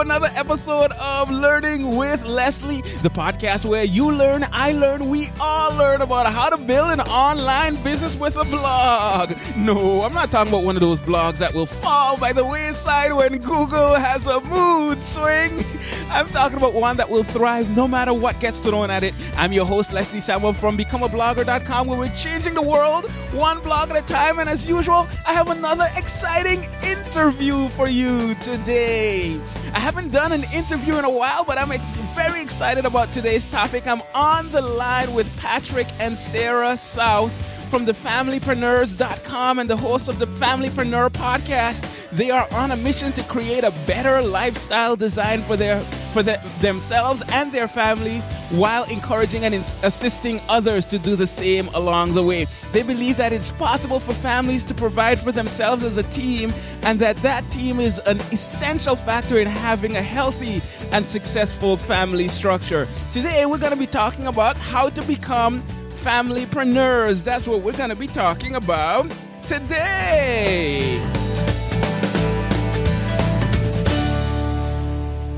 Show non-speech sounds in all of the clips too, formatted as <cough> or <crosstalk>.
Another episode of Learning with Leslie, the podcast where you learn, I learn, we all learn about how to build an online business with a blog. No, I'm not talking about one of those blogs that will fall by the wayside when Google has a mood swing. <laughs> I'm talking about one that will thrive no matter what gets thrown at it. I'm your host, Leslie Samuel from BecomeAblogger.com, where we're changing the world one blog at a time. And as usual, I have another exciting interview for you today. I haven't done an interview in a while, but I'm very excited about today's topic. I'm on the line with Patrick and Sarah South from the familypreneurs.com and the hosts of the Familypreneur podcast. They are on a mission to create a better lifestyle design for their for the, themselves and their families while encouraging and in- assisting others to do the same along the way. They believe that it's possible for families to provide for themselves as a team and that that team is an essential factor in having a healthy and successful family structure. Today we're going to be talking about how to become familypreneurs. That's what we're going to be talking about today.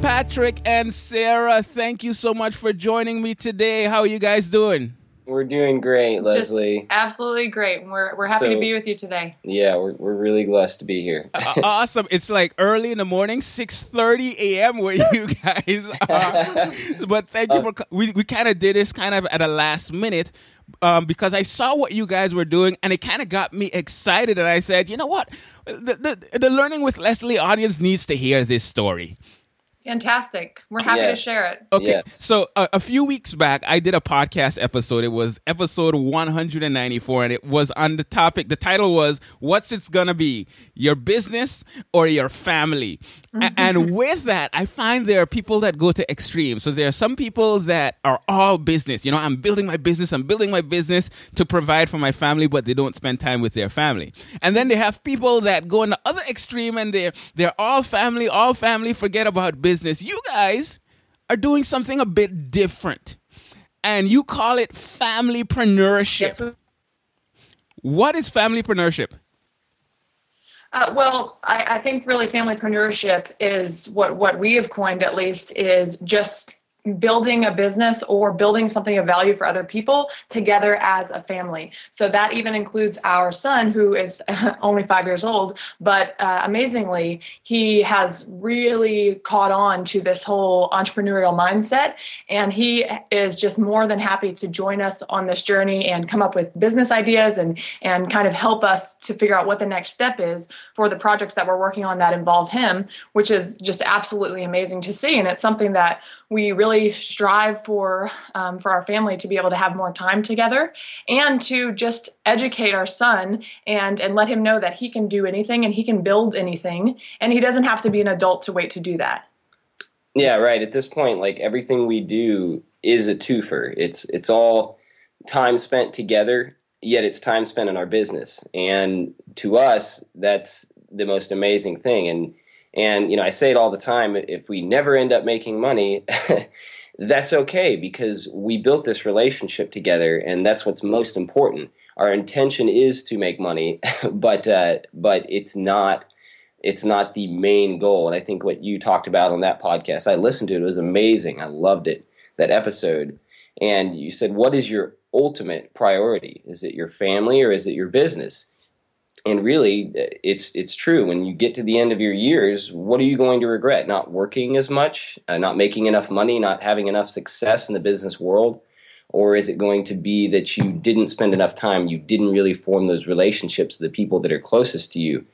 Patrick and Sarah, thank you so much for joining me today. How are you guys doing? We're doing great, Leslie. Absolutely great. We're, we're happy So- to be with you today. yeah, we're, we're really blessed to be here. Uh, awesome. It's like early in the morning, 6:30 a.m. where you <laughs> guys are. but thank you for co- we we kind of did this kind of at a last minute um, because I saw what you guys were doing and it kind of got me excited and I said, "You know what? The, the the learning with Leslie audience needs to hear this story." Fantastic. We're happy Yes. to share it. Okay, Yes. so uh, a few weeks back, I did a podcast episode. It was episode 194, and it was on the topic. The title was "What's It's Gonna Be: Your Business or Your Family?" A- and with that, I find there are people that go to extremes. So there are some people that are all business. You know, I'm building my business. I'm building my business to provide for my family, but they don't spend time with their family. And then they have people that go in the other extreme, and they're they're all family, all family. Forget about business. You guys are doing something a bit different. And you call it familypreneurship. Yes, What is familypreneurship? Uh, well, I, I think really familypreneurship is what, what we have coined at least is just building a business or building something of value for other people together as a family. So that even includes our son, who is <laughs> only five years old, but uh, amazingly, he has really caught on to this whole entrepreneurial mindset. And he is just more than happy to join us on this journey and come up with business ideas and, and kind of help us to figure out what the next step is for the projects that we're working on that involve him, which is just absolutely amazing to see. And it's something that we really strive for um, for our family to be able to have more time together and to just educate our son and and let him know that he can do anything and he can build anything and he doesn't have to be an adult to wait to do that. yeah, right. At this point, like everything we do is a twofer. It's it's all time spent together, yet it's time spent in our business. And to us, that's the most amazing thing. And and you know, I say it all the time. If we never end up making money. <laughs> That's okay because we built this relationship together, and that's what's most important. Our intention is to make money, <laughs> but uh, but it's not it's not the main goal. And I think what you talked about on that podcast, I listened to it, it was amazing. I loved it, that episode. And you said, what is your ultimate priority? Is it your family or is it your business? And really, it's it's true. When you get to the end of your years, what are you going to regret? Not working as much, uh, not making enough money, not having enough success in the business world, or is it going to be that you didn't spend enough time, you didn't really form those relationships with the people that are closest to you?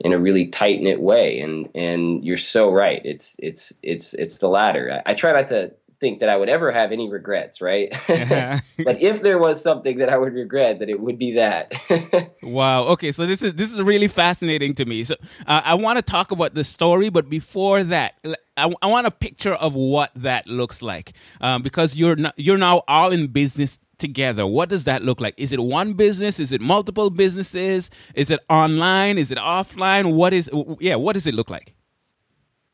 in a really tight knit way. And and you're so right. It's it's it's it's the latter. I, I try not to think that I would ever have any regrets, right? <laughs> <laughs> Uh-huh. but if there was something that I would regret, that it would be that. <laughs> Wow. Okay. So this is this is really fascinating to me. So uh, I want to talk about the story, but before that, I, I want a picture of what that looks like um, because you're not, you're now all in business together. What does that look like? Is it one business? Is it multiple businesses? Is it online? Is it offline? What is yeah? What does it look like?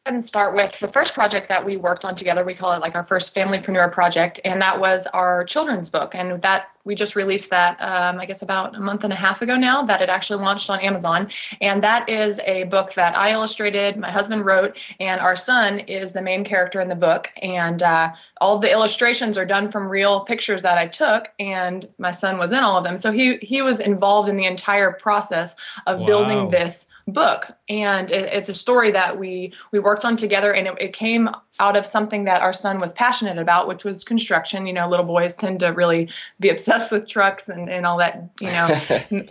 And start with the first project that we worked on together. We call it like our first familypreneur project, and that was our children's book. And that we just released that, um, I guess, about a month and a half ago now. That it actually launched on Amazon, and that is a book that I illustrated, my husband wrote, and our son is the main character in the book. And uh, all the illustrations are done from real pictures that I took, and my son was in all of them. So he he was involved in the entire process of Wow. building this book. And it, it's a story that we we worked on together and it, it came out of something that our son was passionate about which was construction. You know little boys tend to really be <laughs> obsessed with trucks and, and all that you know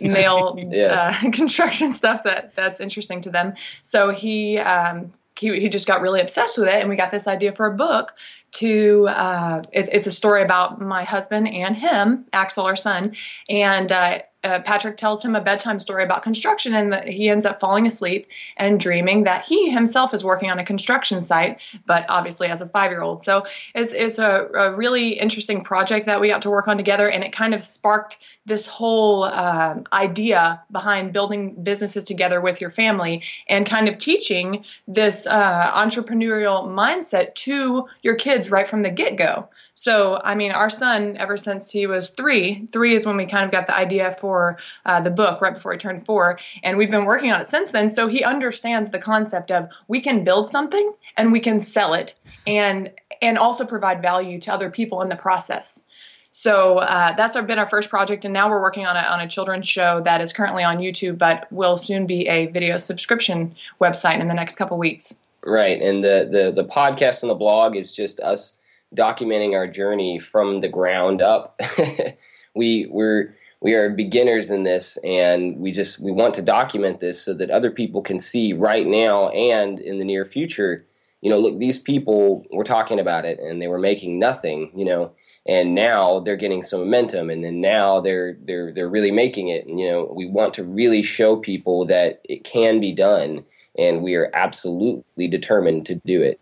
<laughs> male Yes. uh, <laughs> construction stuff that that's interesting to them. So he um he, he just got really obsessed with it and we got this idea for a book to uh, it, it's a story about my husband and him axel our son. And uh, uh, Patrick tells him a bedtime story about construction, and that he ends up falling asleep and dreaming that he himself is working on a construction site, but obviously as a five year old. So it's, it's a, a really interesting project that we got to work on together, and it kind of sparked this whole um idea behind building businesses together with your family and kind of teaching this uh, entrepreneurial mindset to your kids right from the get go. So, I mean, our son, ever since he was three, three is when we kind of got the idea for uh, the book right before he turned four. And we've been working on it since then. So he understands the concept of we can build something and we can sell it and, and also provide value to other people in the process. So uh, that's our, been our first project, and now we're working on a, on a children's show that is currently on YouTube, but will soon be a video subscription website in the next couple weeks. Right, and the, the the podcast and the blog is just us documenting our journey from the ground up. <laughs> we we're we are beginners in this, and we just we want to document this so that other people can see right now and in the near future. You know, look, these people were talking about it, and they were making nothing. You know, and now they're getting some momentum, and then now they're they're they're really making it. And you know, we want to really show people that it can be done and we are absolutely determined to do it.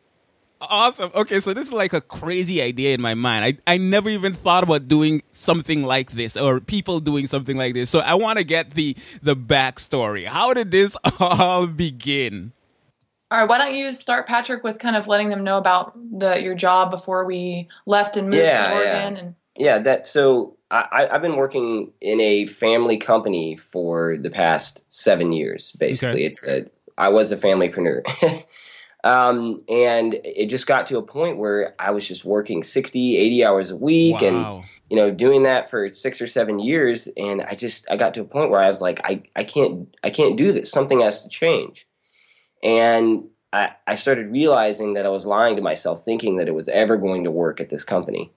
Awesome. Okay, so this is like a crazy idea in my mind. I, I never even thought about doing something like this or people doing something like this. So I want to get the the backstory. How did this <laughs> all begin? All right, why don't you start, Patrick, with kind of letting them know about the your job before we left and moved Yeah, to yeah. Oregon? And Yeah, that so I, I- I've been working in a family company for the past seven years. Basically, Okay. it's a I was a familypreneur, <laughs> um, and it just got to a point where I was just working 60, 80 hours a week, and you know doing that for six or seven years. And i just i got to a point where i was like i, I can't i can't do this. Something has to change. And I, I started realizing that i was lying to myself thinking that it was ever going to work at this company.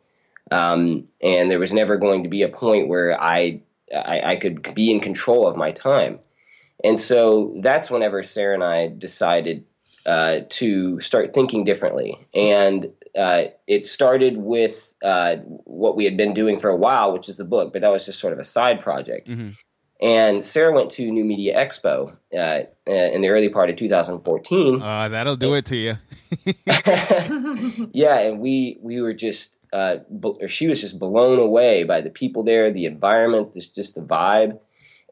Um, and there was never going to be a point where I, I i could be in control of my time. And so that's whenever sarah and i decided uh, to start thinking differently and uh, it started with uh, what we had been doing for a while, which is the book, but that was just sort of a side project. Mhm. And Sarah went to New Media Expo uh, uh, in the early part of 2014. Uh, that'll do it to you. <laughs> yeah, and we we were just, uh, bl- or she was just blown away by the people there, the environment, just just the vibe,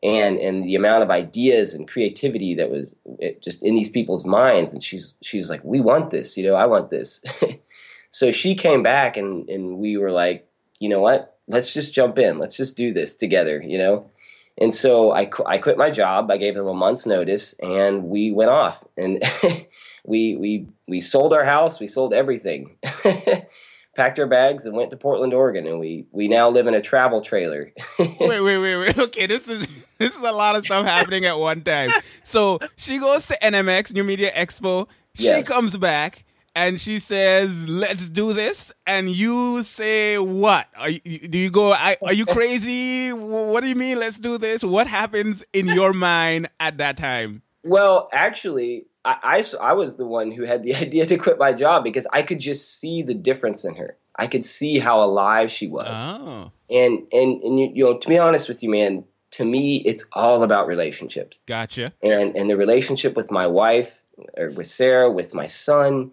and and the amount of ideas and creativity that was just in these people's minds. And she's she was like, "We want this, you know, I want this." <laughs> so she came back, and and we were like, "You know what? Let's just jump in. Let's just do this together," you know. And so I, qu- I quit my job. I gave them a month's notice, and we went off. And <laughs> we we we sold our house. We sold everything, <laughs> packed our bags, and went to Portland, Oregon. And we we now live in a travel trailer. <laughs> wait, wait, wait, wait. Okay, this is this is a lot of stuff happening at one time. So she goes to NMX New Media Expo. She Yes. comes back and she says, "Let's do this." And you say, "What? Are you, do you go? I, are you crazy? What do you mean? Let's do this?" What happens in your mind at that time? Well, actually, I, I I was the one who had the <laughs> idea to quit my job because I could just see the difference in her. I could see how alive she was. Oh, And and and you, you know, to be honest with you, man, to me, it's all about relationships. gotcha. and and the relationship with my wife or with Sarah, with my son,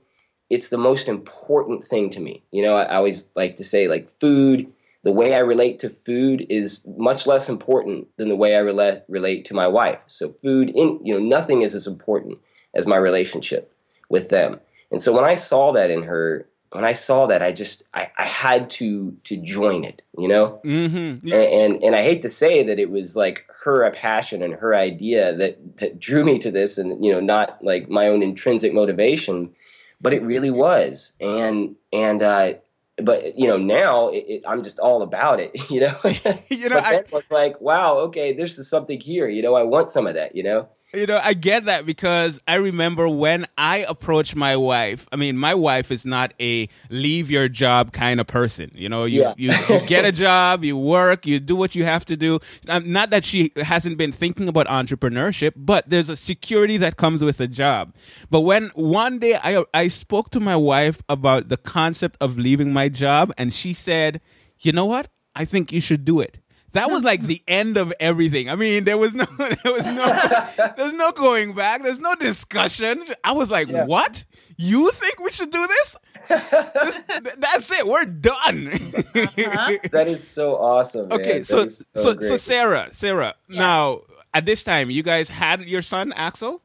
it's the most important thing to me. You know, I, I always like to say like food. The way I relate to food is much less important than the way I relate relate to my wife. So food, in you know, nothing is as important as my relationship with them. And so when I saw that in her, when I saw that, I just I, I had to to join it. You know Mm-hmm. and, and and I hate to say that it was like her a passion and her idea that that drew me to this, and you know, not like my own intrinsic motivation, but it really was. And and uh, but you know, now it, it, I'm just all about it. <laughs> You know, <laughs> You know, but I, it's like, wow, okay, this is something here. You know, I want some of that. You know, You know, I get that because I remember when I approached my wife. I mean, my wife is not a leave your job kind of person. You know, you Yeah. you, you <laughs> get a job, you work, you do what you have to do. Not that she hasn't been thinking about entrepreneurship, but there's a security that comes with a job. But when one day I I spoke to my wife about the concept of leaving my job, and she said, "You know what? I think you should do it." That was like the end of everything. I mean, there was no, <laughs> there was no, there's no going back. There's no discussion. I was like, "What? You think we should do this? This- th- that's it. We're done." Uh-huh. <laughs> that is so awesome. okay, That so is so so great. Sarah, Sarah. Now at this time, you guys had your son Axel.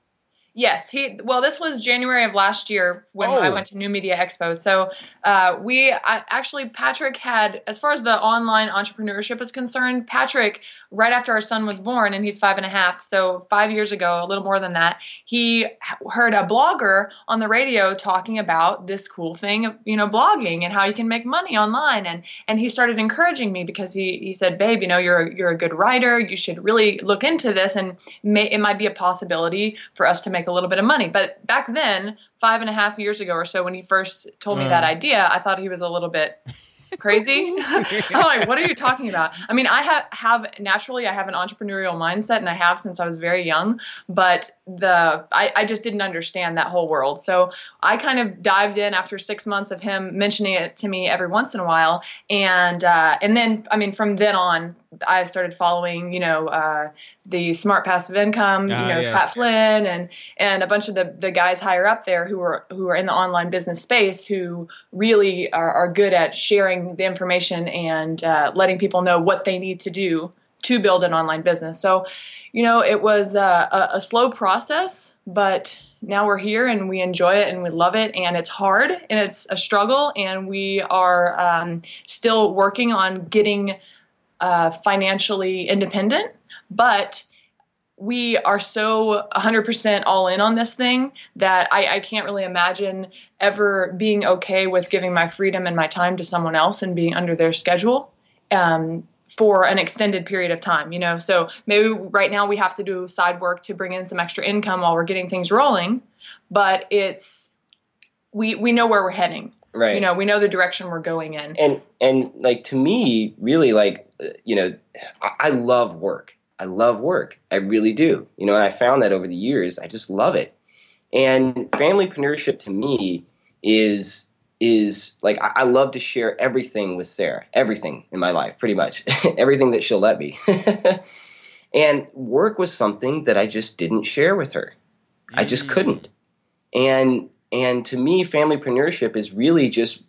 Yes, he. Well, this was January of last year when I Oh. went to New Media Expo. So uh, we I, actually Patrick had, as far as the online entrepreneurship is concerned, Patrick right after our son was born, and he's five and a half. So five years ago, a little more than that, he heard a blogger on the radio talking about this cool thing of you know blogging and how you can make money online, and and he started encouraging me because he he said, babe, you know you're a, you're a good writer, you should really look into this, and may, it might be a possibility for us to make a little bit of money. But back then, five and a half years ago or so, when he first told me that idea, I thought he was a little bit <laughs> crazy. <laughs> I'm like, what are you talking about? I mean, I have have naturally I have an entrepreneurial mindset, and I have since I was very young. But the I, I just didn't understand that whole world. So I kind of dived in after six months of him mentioning it to me every once in a while, and uh, and then I mean from then on I started following you know uh, the Smart Passive Income, Ah, you know yes. Pat Flynn and and a bunch of the the guys higher up there who are who are in the online business space who really are, are good at sharing the information and uh, letting people know what they need to do to build an online business. So, you know, it was uh, a, a slow process, but now we're here and we enjoy it and we love it. And it's hard and it's a struggle, and we are um, still working on getting uh, financially independent, but we are so 100% all in on this thing that I, I can't really imagine ever being okay with giving my freedom and my time to someone else and being under their schedule um, for an extended period of time you know? So maybe right now we have to do side work to bring in some extra income while we're getting things rolling but it's we we know where we're heading right? you know we know the direction we're going in. And and like to me really like uh, you know I, I love work. I love work. I really do. You know and i found that over the years. I just love it. And familypreneurship to me is is like I, I love to share everything with sarah. Everything in my life pretty much. <laughs> Everything that she'll let me. <laughs> And work was something that i just didn't share with her. I just couldn't. And and to me familypreneurship is really just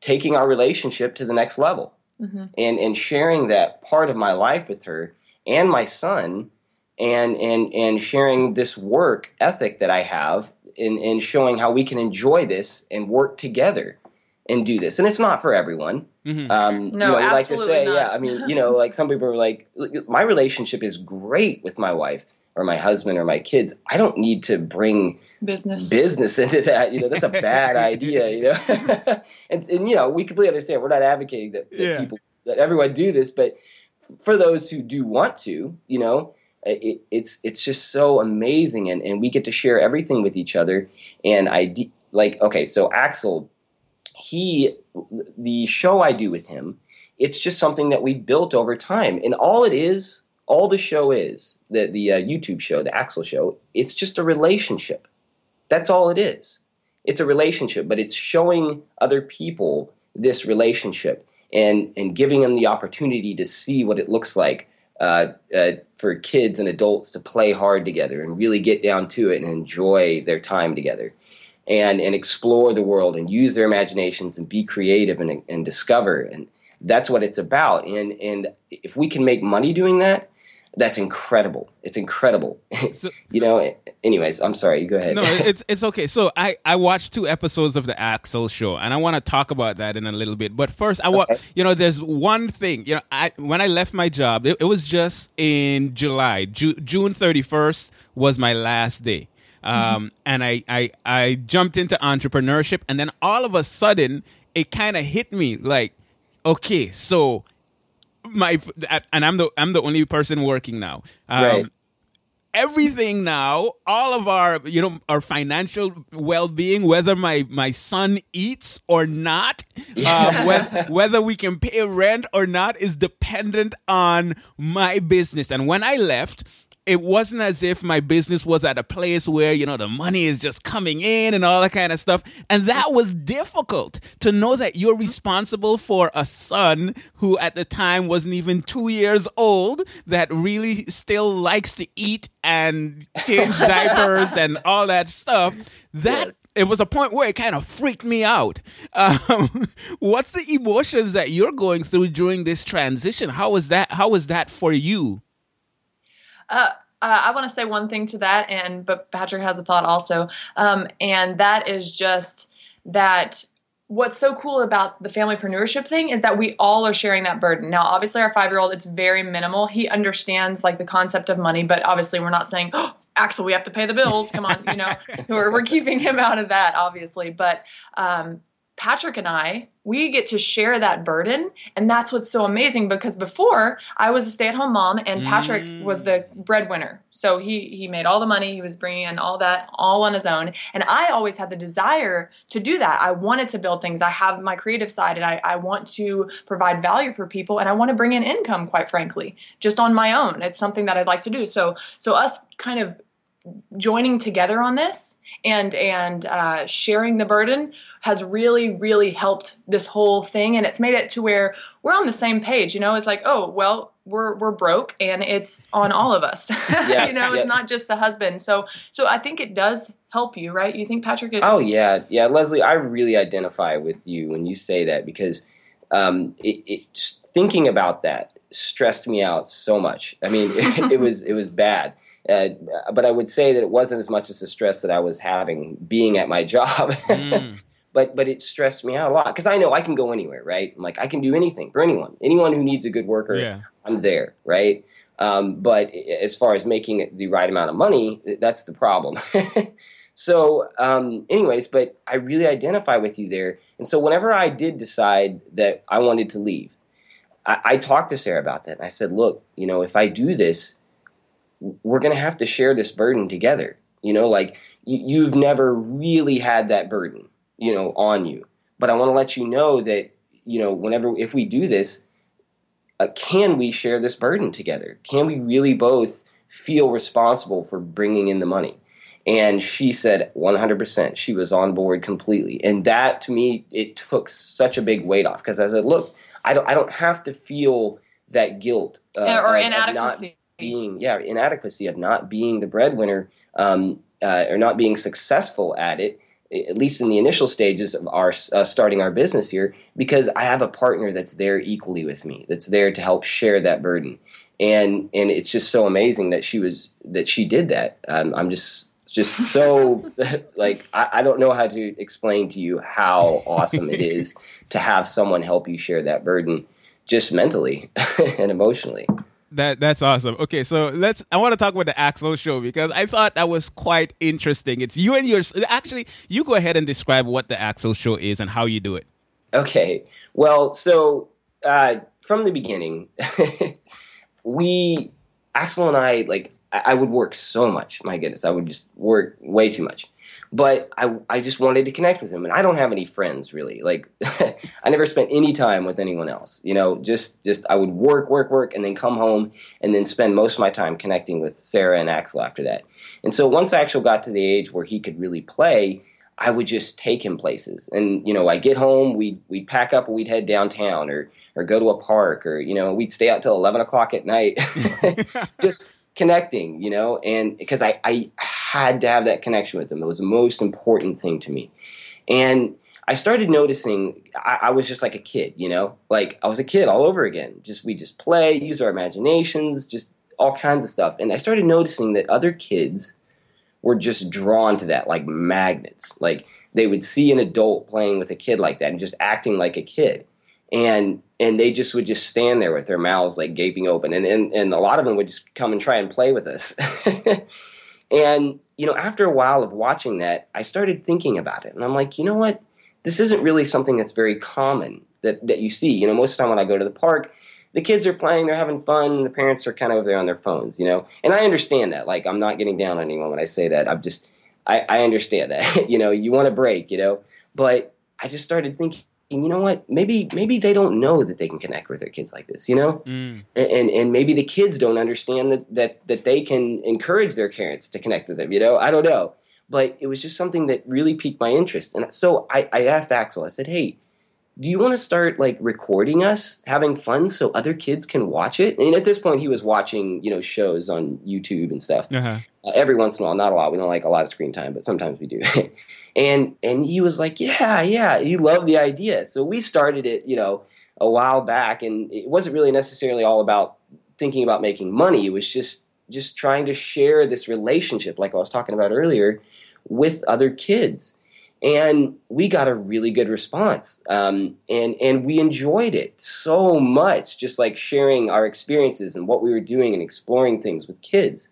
taking our relationship to the next level Mhm. and and sharing that part of my life with her and my son and and and sharing this work ethic that I have and and showing how we can enjoy this and work together and do this and it's not for everyone Mhm. um, No, you know, we like to say, not. yeah. I mean, you <laughs> know, like some people are like, my relationship is great with my wife or my husband or my kids. I don't need to bring business business <laughs> into that. You know, that's a <laughs> bad idea. You know, <laughs> and, and you know, we completely understand. We're not advocating that, that Yeah. people that everyone do this, but for those who do want to, you know. It, it's it's just so amazing, and, and we get to share everything with each other. And I de- like okay, so Axel, he the show I do with him, it's just something that we've built over time, and all it is, all the show is, the the uh, YouTube show, the Axel show, it's just a relationship. That's all it is. It's a relationship, but it's showing other people this relationship and and giving them the opportunity to see what it looks like uh, uh, for kids and adults to play hard together and really get down to it and enjoy their time together and and explore the world and use their imaginations and be creative and and discover and that's what it's about and and if we can make money doing that that's incredible it's incredible <laughs> So- you know anyways i'm sorry you go ahead No, <laughs> it's it's okay. So I I watched two episodes of the Axel show, and I want to talk about that in a little bit. But first, I want Okay. you know, there's one thing. You know, I when I left my job, it, it was just in July. Ju- June 31st was my last day. Um, and I, I I jumped into entrepreneurship, and then all of a sudden, it kind of hit me like, okay, so my and I'm the I'm the only person working now. Um, Right. Everything now, all of our you know our financial well being, whether my my son eats or not, um, <laughs> whether, whether we can pay rent or not, is dependent on my business. And when I left, it wasn't as if my business was at a place where you know the money is just coming in and all that kind of stuff. And that was difficult to know that you're responsible for a son who at the time wasn't even two years old that really still likes to eat and change <laughs> diapers and all that stuff. That Yes. it was a point where it kind of freaked me out. Um, <laughs> what's the emotions that you're going through during this transition? How was that how was that for you Uh, uh, I want to say one thing to that, and but Patrick has a thought also, um, and that is just that what's so cool about the familypreneurship thing is that we all are sharing that burden. Now, obviously, our five year old, it's very minimal. He understands like the concept of money, but obviously, we're not saying, oh, Axel, we have to pay the bills. Come on, you know, <laughs> we're, we're keeping him out of that, obviously. But um, Patrick and I, we get to share that burden. And that's what's so amazing because before I was a stay at home mom and Patrick Mm. was the breadwinner. So he, he made all the money, he was bringing in all that all on his own. And I always had the desire to do that. I wanted to build things. I have my creative side and I, I want to provide value for people and I want to bring in income, quite frankly, just on my own. It's something that I'd like to do. So, so us kind of joining together on this and and uh, sharing the burden has really really helped this whole thing and it's made it to where we're on the same page you know it's like oh well we're we're broke and it's on all of us <laughs> Yeah, you know yeah. it's not just the husband so so i think it does help you right you think patrick it, Oh yeah, yeah, Leslie. I really identify with you when you say that because um, it, it thinking about that stressed me out so much. I mean, it, <laughs> it was it was bad. Uh, but I would say that it wasn't as much as the stress that I was having being at my job. Mm. But but it stressed me out a lot because I know I can go anywhere, right? I'm like I can do anything for anyone, anyone who needs a good worker. yeah I'm there, right? Um, but as far as making the right amount of money, that's the problem. <laughs> so, um, anyways, but I really identify with you there. And so, whenever I did decide that I wanted to leave, I, I talked to Sarah about that. And I said, look, you know, if I do this, we're going to have to share this burden together. You know, like you, you've never really had that burden, you know, on you. But I want to let you know that, you know, whenever, if we do this, uh, can we share this burden together? Can we really both feel responsible for bringing in the money? And she said 100%. She was on board completely. And that to me, it took such a big weight off because I said, look, I don't, I don't have to feel that guilt uh, or of- of not inadequacy being yeah inadequacy of not being the breadwinner um, uh, or not being successful at it at least in the initial stages of our uh, starting our business here because i have a partner that's there equally with me that's there to help share that burden. And and it's just so amazing that she was that she did that. Um, i'm just just so <laughs> like I, I don't know how to explain to you how awesome it is <laughs> to have someone help you share that burden just mentally <laughs> and emotionally That that's awesome. Okay, so let's. I want to talk about the Axel show because I thought that was quite interesting. It's you and your. Actually, you go ahead and describe what the Axel show is and how you do it. Okay. Well, so uh, from the beginning, <laughs> we Axel and I like I I would work so much. My goodness, I would just work way too much. But I I just wanted to connect with him, and I don't have any friends really. Like <laughs> I never spent any time with anyone else. You know, just just I would work, work, work, and then come home and then spend most of my time connecting with Sarah and Axel after that. And so once Axel got to the age where he could really play, I would just take him places. And you know, I get home, we'd we'd pack up, and we'd head downtown or or go to a park, or you know, we'd stay out till eleven o'clock at night, <laughs> <laughs> just connecting. You know, and because I I had to have that connection with them. it was the most important thing to me. And I started noticing I, I was just like a kid. You know, like I was a kid all over again. Just we just play, use our imaginations, just all kinds of stuff. And I started noticing that other kids were just drawn to that like magnets. Like they would see an adult playing with a kid like that and just acting like a kid. And and they just would just stand there with their mouths like gaping open. And and, and a lot of them would just come and try and play with us. <laughs> and you know, after a while of watching that, I started thinking about it. And I'm like, you know what? This isn't really something that's very common that, that you see. You know, most of the time when I go to the park, the kids are playing, they're having fun, and the parents are kind of over there on their phones, you know. And I understand that. Like, I'm not getting down on anyone when I say that. I'm just, I, I understand that. <laughs> you know, you want a break, you know. But I just started thinking, you know what? Maybe, maybe they don't know that they can connect with their kids like this, you know. Mm. And, and and maybe the kids don't understand that that that they can encourage their parents to connect with them, you know. I don't know. But it was just something that really piqued my interest, and so I, I asked Axel. I said, "Hey, do you want to start like recording us having fun so other kids can watch it and at this point he was watching you know shows on youtube and stuff Uh-huh. uh, every once in a while not a lot we don't like a lot of screen time but sometimes we do <laughs> and and he was like yeah yeah. He loved the idea. So we started it you know a while back and it wasn't really necessarily all about thinking about making money. It was just just trying to share this relationship like i was talking about earlier with other kids. And we got a really good response um, and and we enjoyed it so much just like sharing our experiences and what we were doing and exploring things with kids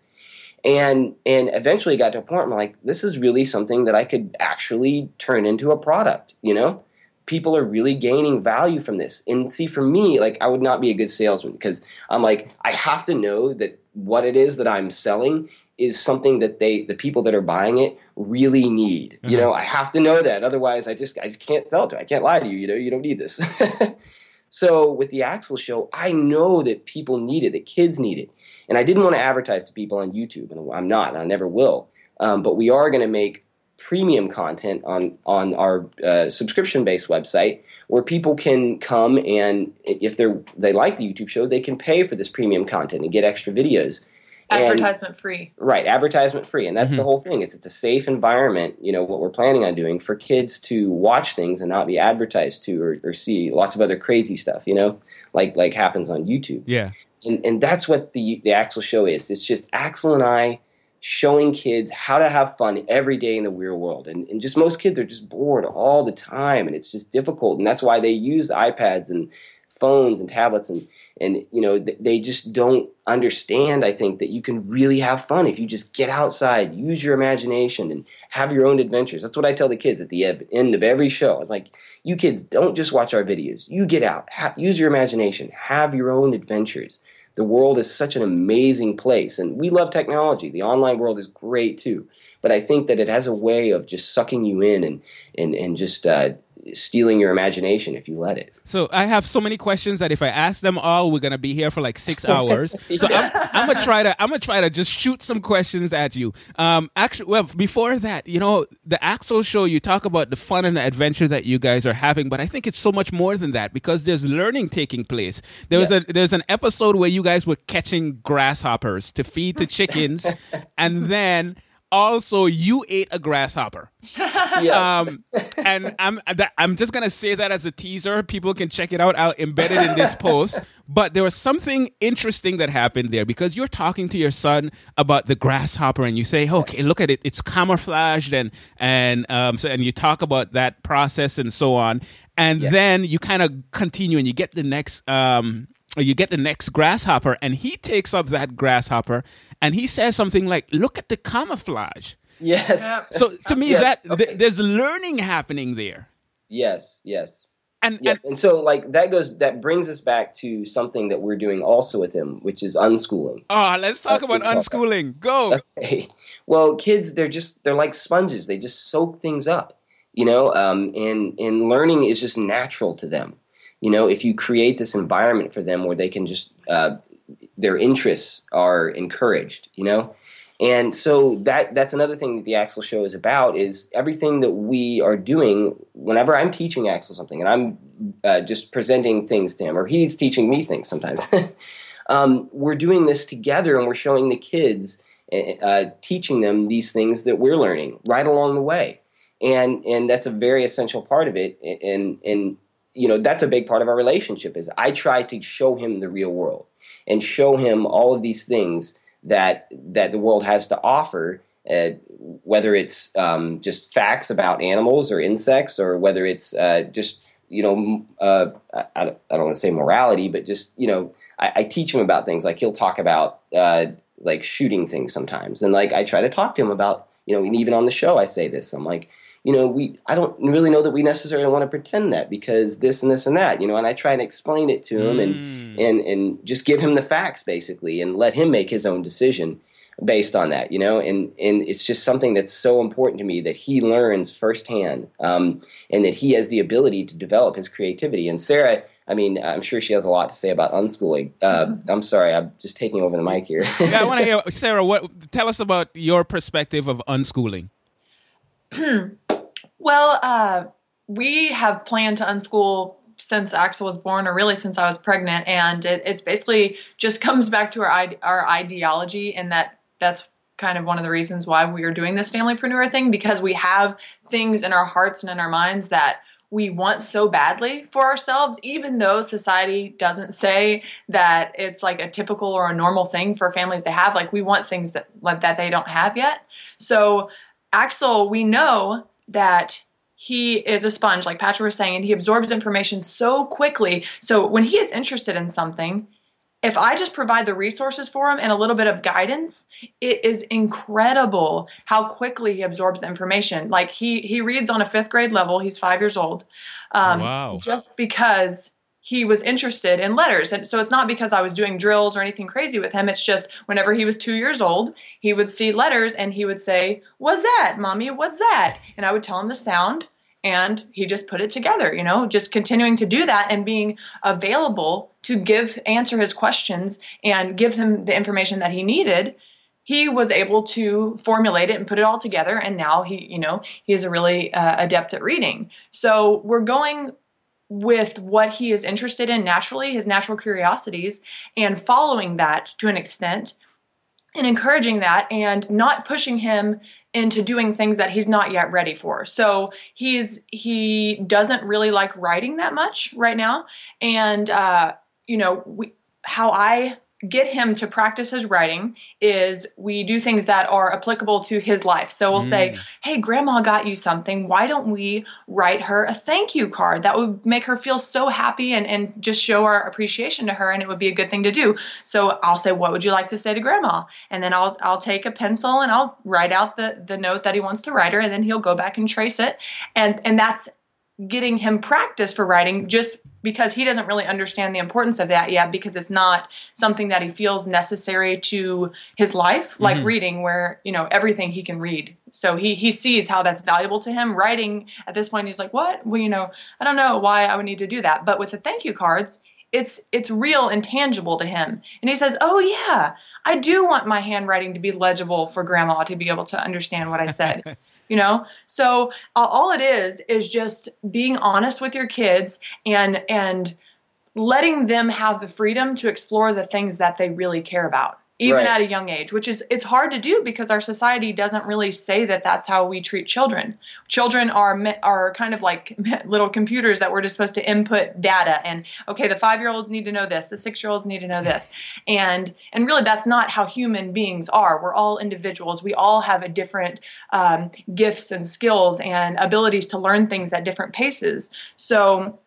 and and eventually got to a point where I'm like this is really something that I could actually turn into a product you know people are really gaining value from this and see for me like I would not be a good salesman because I'm like I have to know that what it is that I'm selling is something that they the people that are buying it really need. You Mhm. know, I have to know that. Otherwise I just I just can't sell it to you. I can't lie to you, you know, you don't need this. <laughs> so with the Axel show, I know that people need it, that kids need it. And I didn't want to advertise to people on YouTube, and I'm not, and I never will. Um, but we are going to make premium content on on our uh, subscription based website where people can come and if they're they like the YouTube show, they can pay for this premium content and get extra videos. And- Advertisement free. Right, advertisement free, and that's the Mhm. whole thing. Is it's a safe environment. You know what we're planning on doing for kids to watch things and not be advertised to or, or see lots of other crazy stuff. You know, like like happens on YouTube, Yeah. And and that's what the the Axel show is. It's just Axel and I showing kids how to have fun every day in the real world, and and just most kids are just bored all the time, and it's just difficult, and that's why they use iPads and phones and tablets and and you know th- they just don't understand i think that you can really have fun if you just get outside use your imagination and have your own adventures. That's what i tell the kids at the end of every show. I'm like you kids don't just watch our videos. You get out ha- use your imagination have your own adventures the world is such an amazing place and we love technology. The online world is great too. But i think that it has a way of just sucking you in and and, and just uh, stealing your imagination if you let it So I have so many questions that if I ask them all, we're gonna be here for like six hours. <laughs> So I'm, I'm gonna try to I'm gonna try to just shoot some questions at you. Um, actually, well, before that, you know, the Axel show, you talk about the fun and the adventure that you guys are having, but I think it's so much more than that because there's learning taking place. There was Yes. a there's an episode where you guys were catching grasshoppers to feed to chickens, <laughs> and then also you ate a grasshopper. yes. Um, <laughs> and I'm I'm just gonna say that as a teaser. People can check it out. I'll embed it in this post. But there was something interesting that happened there because you're talking to your son about the grasshopper, and you say, "Okay, look at it. It's camouflaged," and and um, so and you talk about that process and so on. And Yeah. then you kind of continue, and you get the next um, you get the next grasshopper, and he takes up that grasshopper, and he says something like, "Look at the camouflage." yes Yep. So to me, Yes, that th- there's learning happening there. yes yes And, Yeah, and and so like that goes that brings us back to something that we're doing also with him, which is unschooling. oh, let's talk Uh, about talk about- unschooling. Go. Okay. Well, kids, they're just they're like sponges. They just soak things up, you know. Um, and and learning is just natural to them. You know, if you create this environment for them where they can just uh, their interests are encouraged, you know. And so that that's another thing that the Axel Show is about is everything that we are doing. Whenever I'm teaching Axel something, and I'm uh, just presenting things to him, or he's teaching me things sometimes. <laughs> um, we're doing this together, and we're showing the kids uh, teaching them these things that we're learning right along the way, and and that's a very essential part of it. And and you know that's a big part of our relationship. Is I try to show him the real world and show him all of these things that that the world has to offer. Uh, whether it's um, just facts about animals or insects, or whether it's uh, just you know, uh, I, I don't want to say morality, but just you know, I, I teach him about things. Like he'll talk about uh, like shooting things sometimes, and like I try to talk to him about you know, and even on the show I say this. I'm like, you know, we I don't really know that we necessarily want to pretend that because this and this and that, you know, and I try and explain it to him and Mm. and and just give him the facts basically and let him make his own decision based on that you know and and it's just something that's so important to me that he learns firsthand um, and that he has the ability to develop his creativity and sarah i mean i'm sure she has a lot to say about unschooling uh, i'm sorry i'm just taking over the mic here <laughs> yeah, I want to hear Sarah. What? Tell us about your perspective of unschooling. Well, uh, we have planned to unschool since Axel was born, or really since I was pregnant, and it, it's basically just <laughs> comes back to our our ideology, and that that's kind of one of the reasons why we are doing this familypreneur thing because we have things in our hearts and in our minds that we want so badly for ourselves, even though society doesn't say that it's like a typical or a normal thing for families to have. Like we want things that like that they don't have yet. So Axel, we know that he is a sponge, like Patrick was saying, and he absorbs information so quickly. So when he is interested in something, if I just provide the resources for him and a little bit of guidance, it is incredible how quickly he absorbs the information. Like he he reads on a fifth grade level. He's five years old. Um, Wow. Just because he was interested in letters, and so it's not because I was doing drills or anything crazy with him. It's just whenever he was two years old, he would see letters and he would say, "What's that, mommy? What's that?" And I would tell him the sound, and he just put it together you know just continuing to do that and being available to give answer his questions and give him the information that he needed he was able to formulate it and put it all together and now he you know he is a really uh, adept at reading so we're going with what he is interested in naturally his natural curiosities and following that to an extent and encouraging that and not pushing him into doing things that he's not yet ready for. So he's he doesn't really like writing that much right now, and uh, you know we, how I get him to practice his writing is we do things that are applicable to his life. So we'll say, mm. "Hey, grandma got you something. Why don't we write her a thank you card? That would make her feel so happy and and just show our appreciation to her and it would be a good thing to do." So I'll say, "What would you like to say to grandma?" And then I'll I'll take a pencil and I'll write out the the note that he wants to write her and then he'll go back and trace it. And and that's getting him practice for writing just because he doesn't really understand the importance of that yet because it's not something that he feels necessary to his life like mm-hmm. reading where you know everything he can read. So he he sees how that's valuable to him. Writing at this point he's like what? Well you know i don't know why i would need to do that. But with the thank you cards it's it's real and tangible to him. And he says oh yeah i do want my handwriting to be legible for grandma to be able to understand what i said <laughs> you know? So uh, all it is is just being honest with your kids and and letting them have the freedom to explore the things that they really care about even Right. at a young age which is it's hard to do because our society doesn't really say that that's how we treat children. Children are are kind of like <laughs> little computers that we're just supposed to input data and okay the 5 year olds need to know this the 6 year olds need to know this. <laughs> And and really that's not how human beings are. We're all individuals. We all have a different um, gifts and skills and abilities to learn things at different paces. So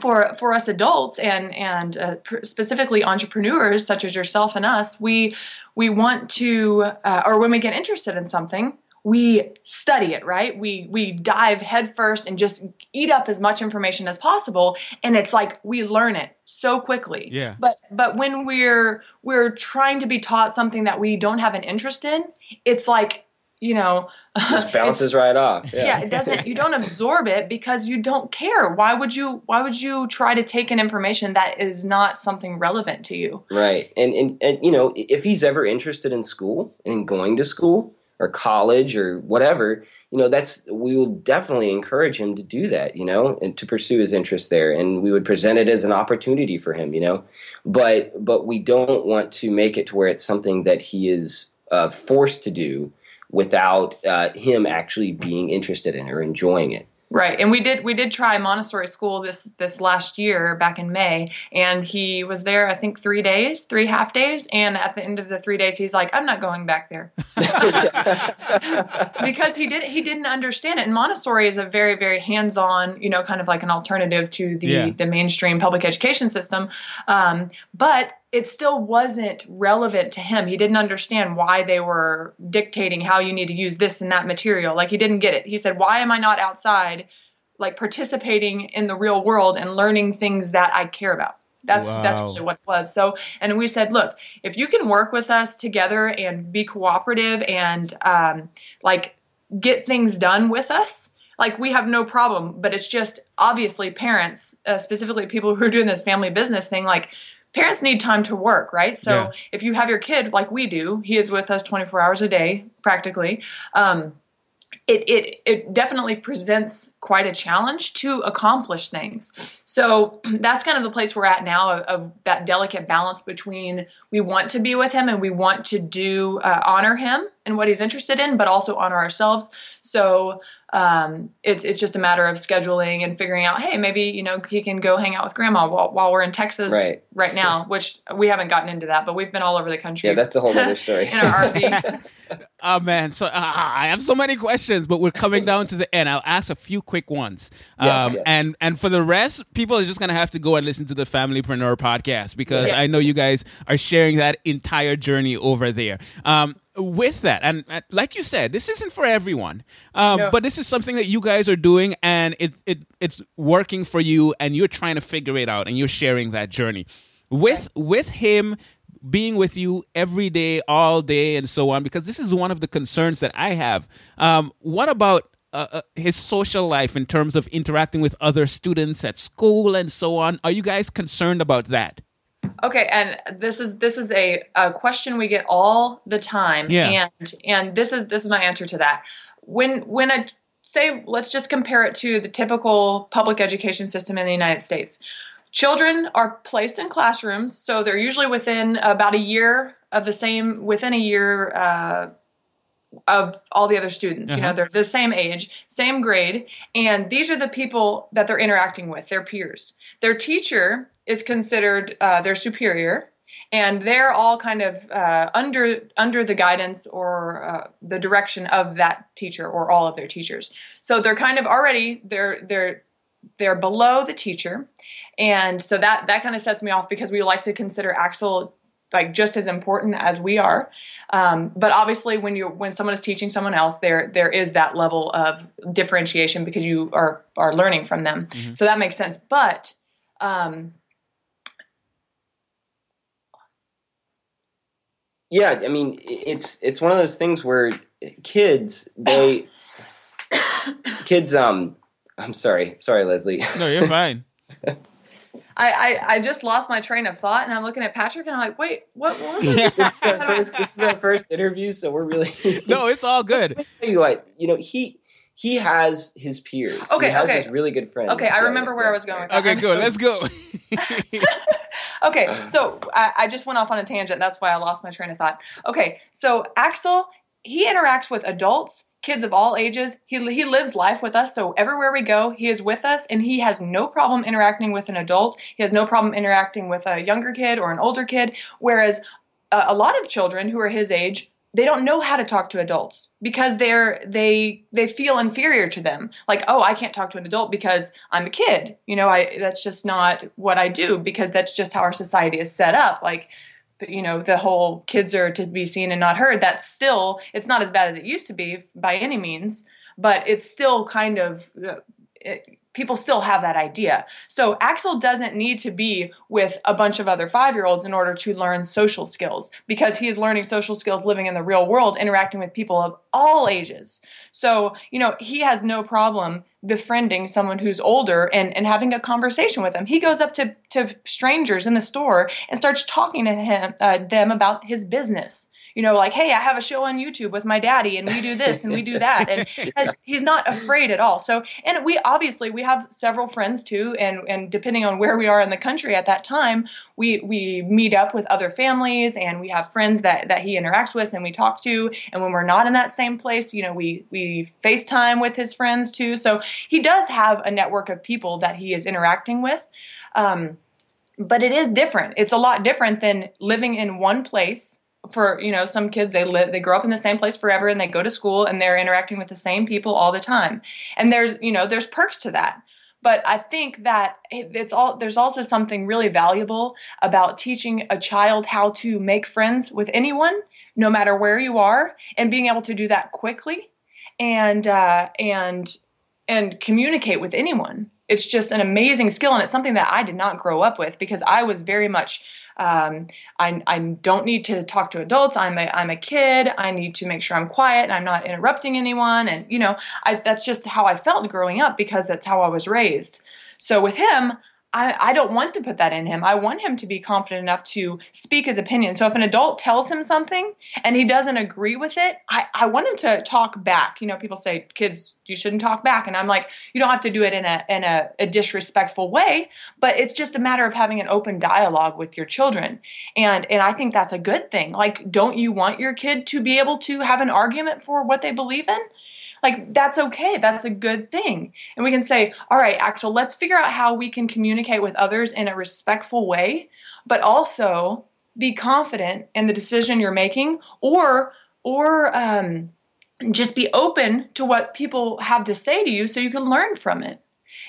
for for us adults and and uh, pr- specifically entrepreneurs such as yourself and us we we want to uh, or when we get interested in something we study it right we we dive headfirst and just eat up as much information as possible and it's like we learn it so quickly Yeah. but but when we're we're trying to be taught something that we don't have an interest in it's like you know it <laughs> Just bounces right off. yeah. it doesn't you don't absorb it because you don't care why would you why would you try to take an information that is not something relevant to you Right. And, and and you know, if he's ever interested in school and in going to school or college or whatever, you know, that's we will definitely encourage him to do that, you know, and to pursue his interest there. And we would present it as an opportunity for him, you know. But but we don't want to make it to where it's something that he is uh, forced to do without uh, him actually being interested in or enjoying it. Right, and we did we did try Montessori school this this last year back in May, and he was there I think three days, three half days, and at the end of the three days, he's like, "I'm not going back there," <laughs> because he did he didn't understand it. And Montessori is a very very hands on, you know, kind of like an alternative to the Yeah. the mainstream public education system, um, but it still wasn't relevant to him. He didn't understand why they were dictating how you need to use this and that material. Like he didn't get it. He said, "Why am I not outside like participating in the real world and learning things that I care about?" That's that's really what it was. So, and we said, "Look, if you can work with us together and be cooperative and um, like get things done with us." Like we have no problem, but it's just obviously parents, uh, specifically people who are doing this family business thing, like parents need time to work, right? So Yeah. if you have your kid like we do, he is with us 24 hours a day practically. Um, it, it it definitely presents quite a challenge to accomplish things. So <clears throat> that's kind of the place we're at now of, of that delicate balance between we want to be with him and we want to do uh, honor him and what he's interested in, but also honor ourselves. So um, it's it's just a matter of scheduling and figuring out. Hey, maybe you know he can go hang out with grandma while while we're in Texas Right. right now, which we haven't gotten into that, but we've been all over the country. Yeah, that's a whole <laughs> other story. in our RV. <laughs> Oh man, so uh, I have so many questions, but we're coming down to the end. I'll ask a few quick ones, Yes, um, yes. and and for the rest, people are just gonna have to go and listen to the Familypreneur podcast because Yes. I know you guys are sharing that entire journey over there. Um, with that, and like you said, this isn't for everyone, um, No. but this is something that you guys are doing, and it it it's working for you, and you're trying to figure it out, and you're sharing that journey with with him being with you every day, all day, and so on, because this is one of the concerns that I have. Um, what about uh, uh, his social life in terms of interacting with other students at school and so on? Are you guys concerned about that? Okay, and this is this is a, a question we get all the time. Yeah. And and this is this is my answer to that. When when a say let's just compare it to the typical public education system in the United States. Children are placed in classrooms, so they're usually within about a year of the same within a year uh, of all the other students. You know, Uh-huh. they're the same age, same grade, and these are the people that they're interacting with, their peers. Their teacher is considered uh, their superior, and they're all kind of uh, under under the guidance or uh, the direction of that teacher or all of their teachers. So they're kind of already they're they're they're below the teacher, and so that that kind of sets me off because we like to consider Axel like just as important as we are. Um, but obviously, when you when someone is teaching someone else, there there is that level of differentiation because you are are learning from them. So that makes sense. But um, Yeah, I mean, it's it's one of those things where kids they <coughs> kids um I'm sorry, sorry Leslie. No, you're fine. <laughs> I, I I just lost my train of thought, and I'm looking at Patrick, and I'm like, wait, what, what was it? this, is our first, this is our first interview, so we're really <laughs> no, it's all good. <laughs> tell you what, you know, he he has his peers. Okay, he has okay. his really good friends. Okay, I remember where I was going with that. Okay, good. Let's go. okay, uh-huh. so I, I just went off on a tangent. That's why I lost my train of thought. Okay, so Axel, he interacts with adults, kids of all ages. He, he lives life with us. So everywhere we go, he is with us and he has no problem interacting with an adult. He has no problem interacting with a younger kid or an older kid. Whereas uh, a lot of children who are his age, they don't know how to talk to adults because they're they they feel inferior to them like oh i can't talk to an adult because i'm a kid you know i that's just not what i do because that's just how our society is set up like you know the whole kids are to be seen and not heard that's still it's not as bad as it used to be by any means but it's still kind of uh, people still have that idea. So Axel doesn't need to be with a bunch of other five year olds in order to learn social skills because he is learning social skills living in the real world, interacting with people of all ages. So, you know, he has no problem befriending someone who's older and, and having a conversation with them. He goes up to, to strangers in the store and starts talking to him uh, them about his business you know, like, hey, I have a show on YouTube with my daddy, and we do this and we do that, and <laughs> he's not afraid at all. So, and we obviously we have several friends too, and and depending on where we are in the country at that time, we we meet up with other families, and we have friends that that he interacts with, and we talk to, and when we're not in that same place, you know, we we FaceTime with his friends too. So he does have a network of people that he is interacting with. Um, but it is different. It's a lot different than living in one place for you know some kids they live they grow up in the same place forever and they go to school and they're interacting with the same people all the time. And there's you know there's perks to that. But i think that it's all there's also something really valuable about teaching a child how to make friends with anyone no matter where you are and being able to do that quickly and uh, and and communicate with anyone. It's just an amazing skill and it's something that i did not grow up with because i was very much um, I, I don't need to talk to adults. I'm a, I'm a kid. I need to make sure I'm quiet and I'm not interrupting anyone. And, you know, I, that's just how I felt growing up because that's how I was raised. So with him, I, I don't want to put that in him. I want him to be confident enough to speak his opinion. So if an adult tells him something and he doesn't agree with it, I, I want him to talk back. You know, people say, kids, you shouldn't talk back. And I'm like, you don't have to do it in a in a, a disrespectful way, but it's just a matter of having an open dialogue with your children. And and I think that's a good thing. Like, don't you want your kid to be able to have an argument for what they believe in? Like, that's okay. That's a good thing. And we can say, all right, Axel, let's figure out how we can communicate with others in a respectful way, but also be confident in the decision you're making or, or, um, just be open to what people have to say to you so you can learn from it.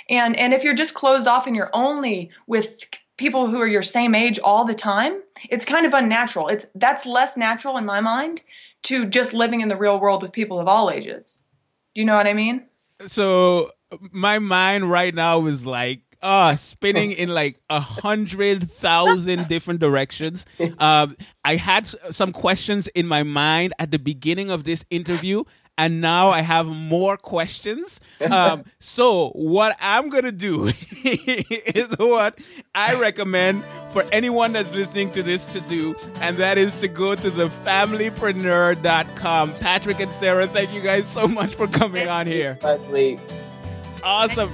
And and if you're just closed off and you're only with people who are your same age all the time, it's kind of unnatural. It's that's less natural in my mind to just living in the real world with people of all ages. Do you know what I mean? So my mind right now is like uh spinning in like a hundred thousand <laughs> different directions. Um, I had some questions in my mind at the beginning of this interview and now I have more questions. Um, <laughs> so what I'm gonna do <laughs> is what I recommend for anyone that's listening to this to do, and that is to go to the familypreneur.com. Patrick and Sarah, thank you guys so much for coming on here. Leslie. Awesome.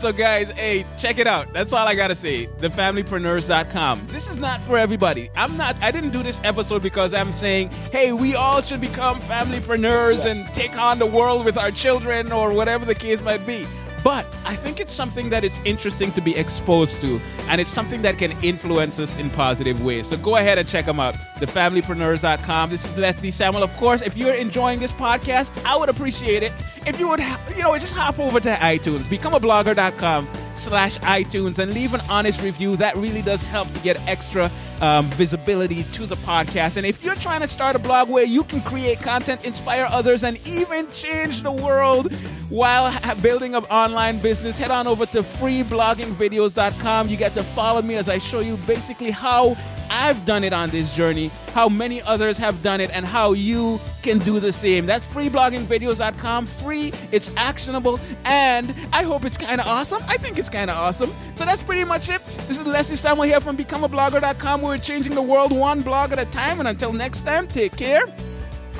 So, guys, hey, check it out. That's all I gotta say. Thefamilypreneurs.com. This is not for everybody. I'm not, I didn't do this episode because I'm saying, hey, we all should become familypreneurs and take on the world with our children or whatever the case might be. But I think it's something that it's interesting to be exposed to, and it's something that can influence us in positive ways. So go ahead and check them out, thefamilypreneurs.com. This is Leslie Samuel. Of course, if you're enjoying this podcast, I would appreciate it if you would, you know, just hop over to iTunes, becomeablogger.com slash iTunes and leave an honest review. That really does help to get extra um, visibility to the podcast. And if you're trying to start a blog where you can create content, inspire others, and even change the world while building an online business, head on over to freebloggingvideos.com. You get to follow me as I show you basically how I've done it on this journey, how many others have done it, and how you can do the same. That's freebloggingvideos.com. Free, it's actionable, and I hope it's kind of awesome. I think it's kind of awesome. So that's pretty much it. This is Leslie Samuel here from becomeablogger.com. We're changing the world one blog at a time. And until next time, take care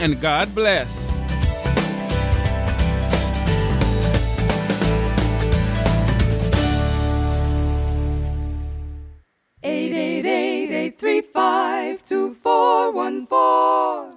and God bless. three five two four one four.